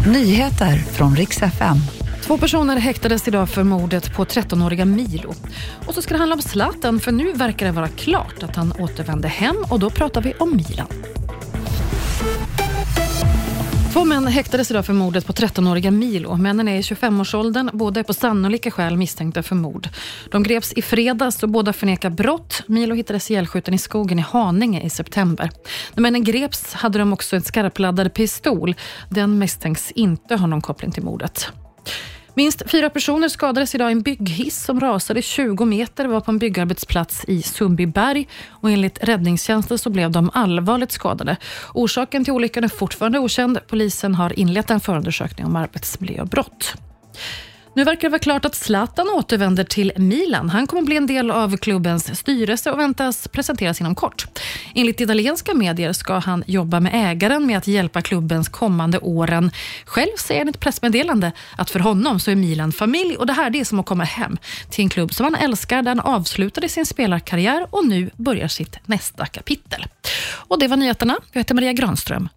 Nyheter från riks FM. Två personer häktades idag för mordet på 13-åriga Milo. Och så ska det handla om Zlatan, för nu verkar det vara klart att han återvände hem och då pratar vi om Milan. Två män häktades idag för mordet på 13-åriga Milo. Männen är i 25-årsåldern, båda är på sannolika skäl misstänkta för mord. De greps i fredags och båda förnekar brott. Milo hittades ihjälskjuten i skogen i Haninge i september. När männen greps hade de också en skarpladdad pistol. Den misstänks inte ha någon koppling till mordet. Minst fyra personer skadades idag i en bygghiss som rasade 20 meter var på en byggarbetsplats i Sundbyberg och enligt räddningstjänsten så blev de allvarligt skadade. Orsaken till olyckan är fortfarande okänd. Polisen har inlett en förundersökning om arbetsmiljöbrott. Nu verkar det vara klart att Zlatan återvänder till Milan. Han kommer bli en del av klubbens styrelse och väntas presenteras inom kort. Enligt italienska medier ska han jobba med ägaren med att hjälpa klubbens kommande åren. Själv säger han i ett pressmeddelande att för honom så är Milan familj och det här det är som att komma hem till en klubb som han älskar där han avslutade sin spelarkarriär och nu börjar sitt nästa kapitel. Och Det var nyheterna. Jag heter Maria Granström.